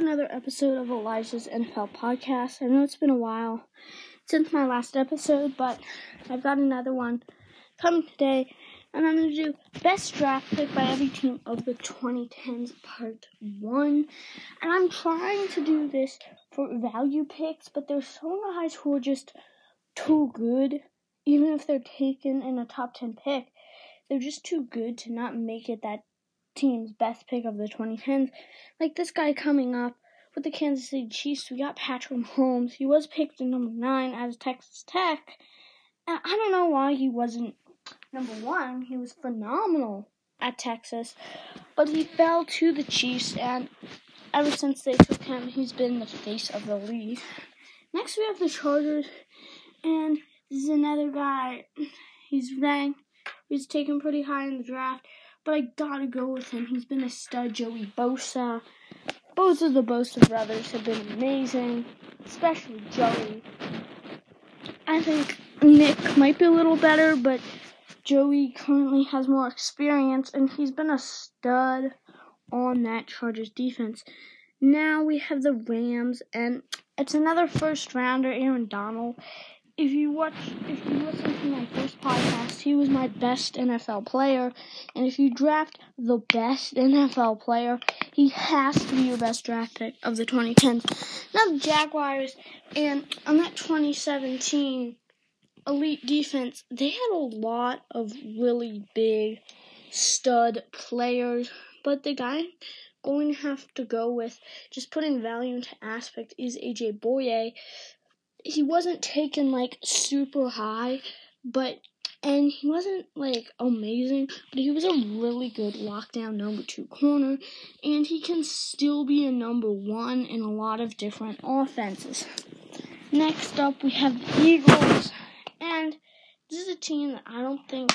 another episode of Elijah's NFL podcast. I know it's been a while since my last episode, but I've got another one coming today, and I'm going to do best draft pick by every team of the 2010s part 1. And I'm trying to do this for value picks, but there's some guys who are just too good, even if they're taken in a top 10 pick. They're just too good to not make it that team's best pick of the 2010s. Like this guy coming up with the Kansas City Chiefs, we got Patrick Mahomes. He was picked in number nine as Texas Tech. And I don't know why he wasn't number one. He was phenomenal at Texas, but he fell to the Chiefs, and ever since they took him, he's been the face of the league. Next, we have the Chargers, and this is another guy. He's ranked. He's taken pretty high in the draft but I gotta go with him. He's been a stud, Joey Bosa. Both of the Bosa brothers have been amazing, especially Joey. I think Nick might be a little better, but Joey currently has more experience, and he's been a stud on that Chargers defense. Now we have the Rams, and it's another first rounder, Aaron Donald if you watch, if you listen to my podcast, he was my best NFL player. And if you draft the best NFL player, he has to be your best draft pick of the 2010s. Now the Jaguars, and on that 2017 elite defense, they had a lot of really big stud players. But the guy going to have to go with just putting value into aspect is AJ Bouye he wasn't taken like super high, but and he wasn't like amazing, but he was a really good lockdown number two corner, and he can still be a number one in a lot of different offenses. Next up, we have the Eagles, and this is a team that I don't think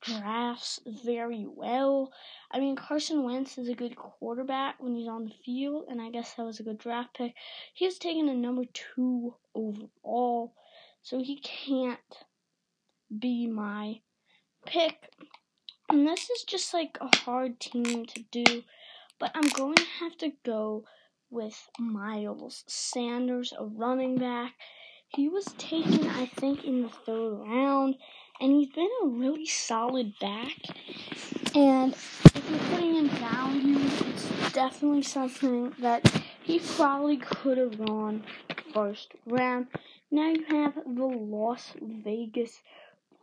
drafts very well. I mean, Carson Wentz is a good quarterback when he's on the field, and I guess that was a good draft pick. He was taken a number two overall, so he can't be my pick. And this is just like a hard team to do, but I'm going to have to go with Miles Sanders, a running back. He was taken, I think, in the third round and he's been a really solid back. And if you're putting in value, it's definitely something that he probably could have gone first round. Now you have the Las Vegas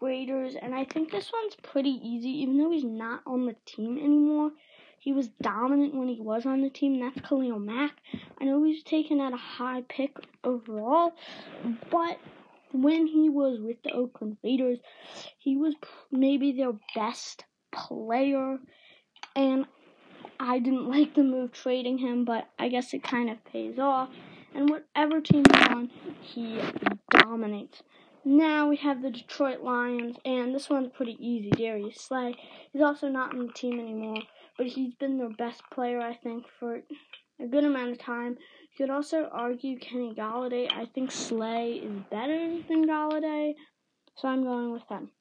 Raiders, and I think this one's pretty easy, even though he's not on the team anymore. He was dominant when he was on the team. That's Khalil Mack. I know he's taken at a high pick overall, but when he was with the Oakland Raiders, he was maybe their best player. And I didn't like the move trading him, but I guess it kind of pays off. And whatever team he's on, he dominates. Now we have the Detroit Lions, and this one's pretty easy. Darius Slay. He's also not on the team anymore, but he's been their best player, I think, for a good amount of time. You could also argue Kenny Golladay. I think Slay is better than Golladay, so I'm going with him.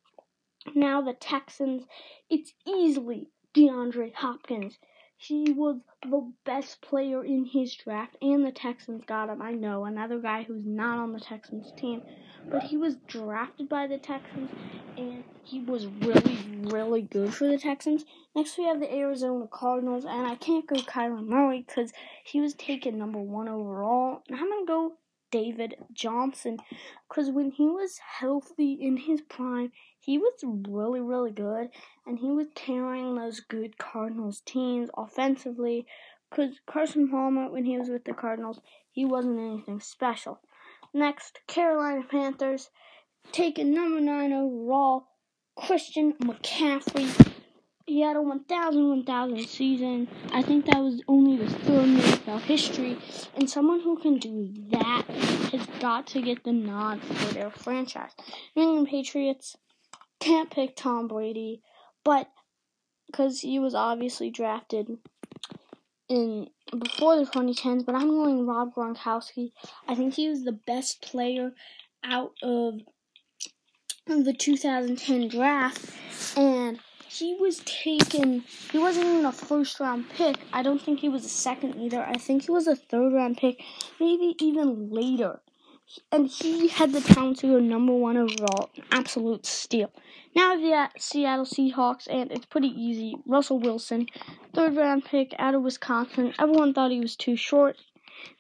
Now the Texans, it's easily DeAndre Hopkins. He was the best player in his draft, and the Texans got him. I know, another guy who's not on the Texans team, but he was drafted by the Texans, and he was really, really good for the Texans. Next, we have the Arizona Cardinals, and I can't go Kyler Murray because he was taken number one overall. And I'm to go David Johnson because when he was healthy in his prime, he was really, really good, and he was carrying those good Cardinals teams offensively. Because Carson Palmer, when he was with the Cardinals, he wasn't anything special. Next, Carolina Panthers, taking number nine overall, Christian McCaffrey. He had a 1,000 1,000 season. I think that was only the third in NFL history. And someone who can do that has got to get the nod for their franchise. New England Patriots, can't pick Tom Brady, but because he was obviously drafted in before the 2010s, but I'm going Rob Gronkowski. I think he was the best player out of the 2010 draft, and he was taken. He wasn't even a first round pick. I don't think he was a second either. I think he was a third round pick, maybe even later. And he had the talent to go number one overall. Absolute steal. Now the Seattle Seahawks, and it's pretty easy. Russell Wilson, third round pick out of Wisconsin. Everyone thought he was too short.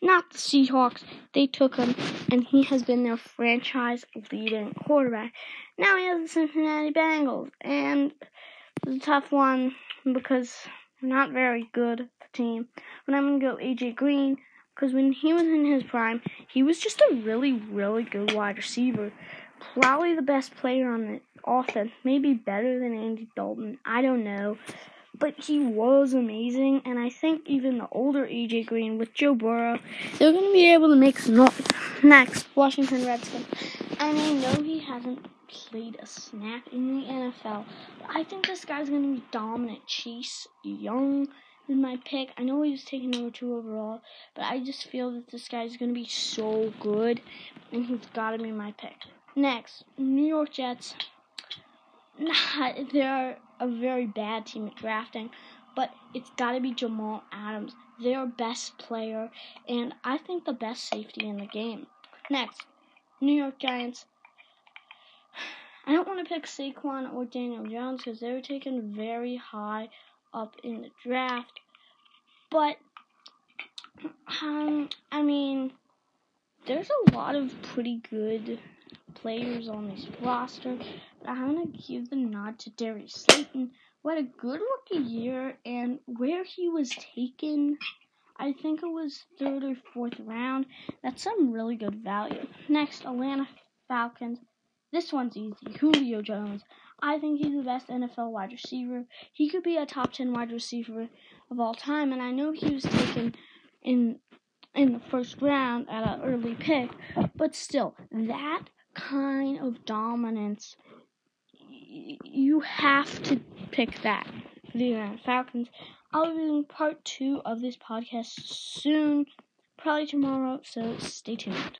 Not the Seahawks. They took him, and he has been their franchise leading quarterback. Now he has the Cincinnati Bengals, and it's a tough one because they're not very good, the team. But I'm going to go AJ Green because when he was in his prime, he was just a really, really good wide receiver. Probably the best player on the offense, maybe better than Andy Dalton. I don't know but he was amazing. And I think even the older AJ Green with Joe Burrow, they're going to be able to make some noise next. Washington Redskins. And I know he hasn't played a snap in the NFL. But I think this guy's going to be dominant. Chase Young is my pick. I know he was taken number two overall, but I just feel that this guy's going to be so good, and he's got to be my pick. Next, New York Jets. Nah, they're a very bad team at drafting, but it's got to be Jamal Adams, their best player, and I think the best safety in the game. Next, New York Giants. I don't want to pick Saquon or Daniel Jones because they were taken very high up in the draft, but um, I mean, there's a lot of pretty good players on this roster. But I'm gonna give the nod to Darius Slayton. What a good rookie year, and where he was taken, I think it was third or fourth round. That's some really good value. Next, Atlanta Falcons. This one's easy. Julio Jones. I think he's the best NFL wide receiver. He could be a top 10 wide receiver of all time, and I know he was taken in in the first round at an early pick, but still, that kind of dominance, you have to pick that for the Atlanta Falcons. I'll be doing part two of this podcast soon, probably tomorrow, so stay tuned.